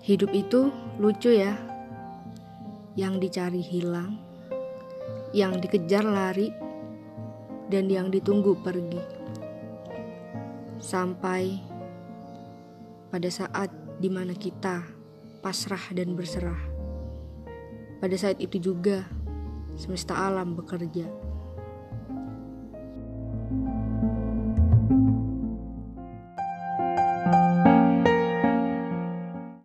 Hidup itu lucu ya. Yang dicari hilang, yang dikejar lari, dan yang ditunggu pergi. Sampai pada saat di mana kita pasrah dan berserah. Pada saat itu juga semesta alam bekerja.